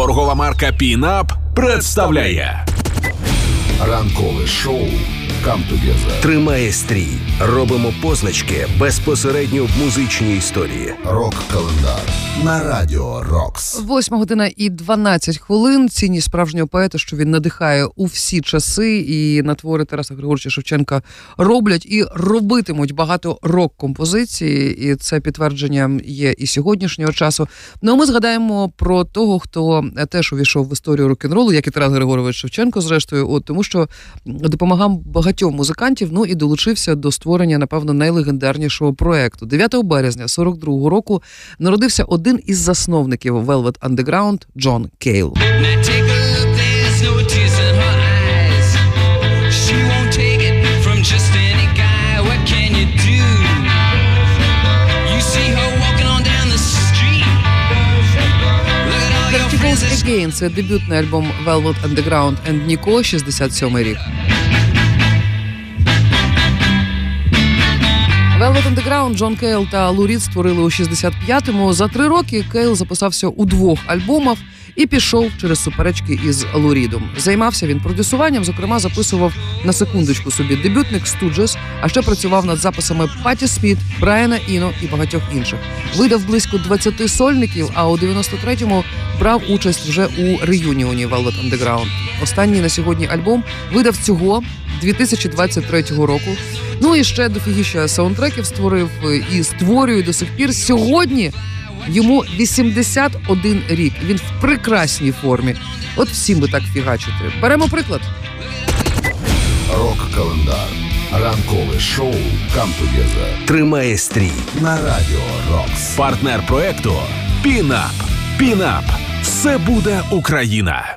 Торгова марка Пінап представляє Ранкове шоу «Come Together». Тримає стрій. Робимо позначки безпосередньо в музичній історії. Рок-календар на радіо Рокс. Восьма година і 12 хвилин. Цінність справжнього поета, що він надихає у всі часи, і на твори Тараса Григоровича Шевченка роблять і робитимуть багато рок-композицій, і це підтвердження є і сьогоднішнього часу. Ну а ми згадаємо про того, хто теж увійшов в історію рок-н-ролу, як і Тарас Григорович Шевченко, зрештою, от тому, що допомагав багатьом музикантів. Ну і долучився до створення, напевно, найлегендарнішого проекту. 9 березня 42-го року народився один із засновників Velvet Underground Джон Кейл. Dirty friends. Goes Again – це дебютний альбом Velvet Underground and Nico, 67 рік. Velvet Underground Джон Кейл та Лу Рід створили у 65-му. За три роки Кейл записався у двох альбомах і пішов через суперечки із Лу Рідом. Займався він продюсуванням, зокрема, записував на секундочку собі дебютник Stooges, а ще працював над записами Паті Сміт, Брайана Іно і багатьох інших. Видав близько 20 сольників, а у 93-му брав участь вже у реюніоні Velvet Underground. Останній на сьогодні альбом видав цього 2023 року. Ну і ще дофігіща саундтреків створив е, і створює до сих пір. Сьогодні йому 81 рік. Він в прекрасній формі. От всім би так фігачити. Беремо приклад. Рок-календар. Ранкове шоу «Come Тримає стрій. на радіо Рокс. партнер проекту Пінап. Пінап. Все буде Україна.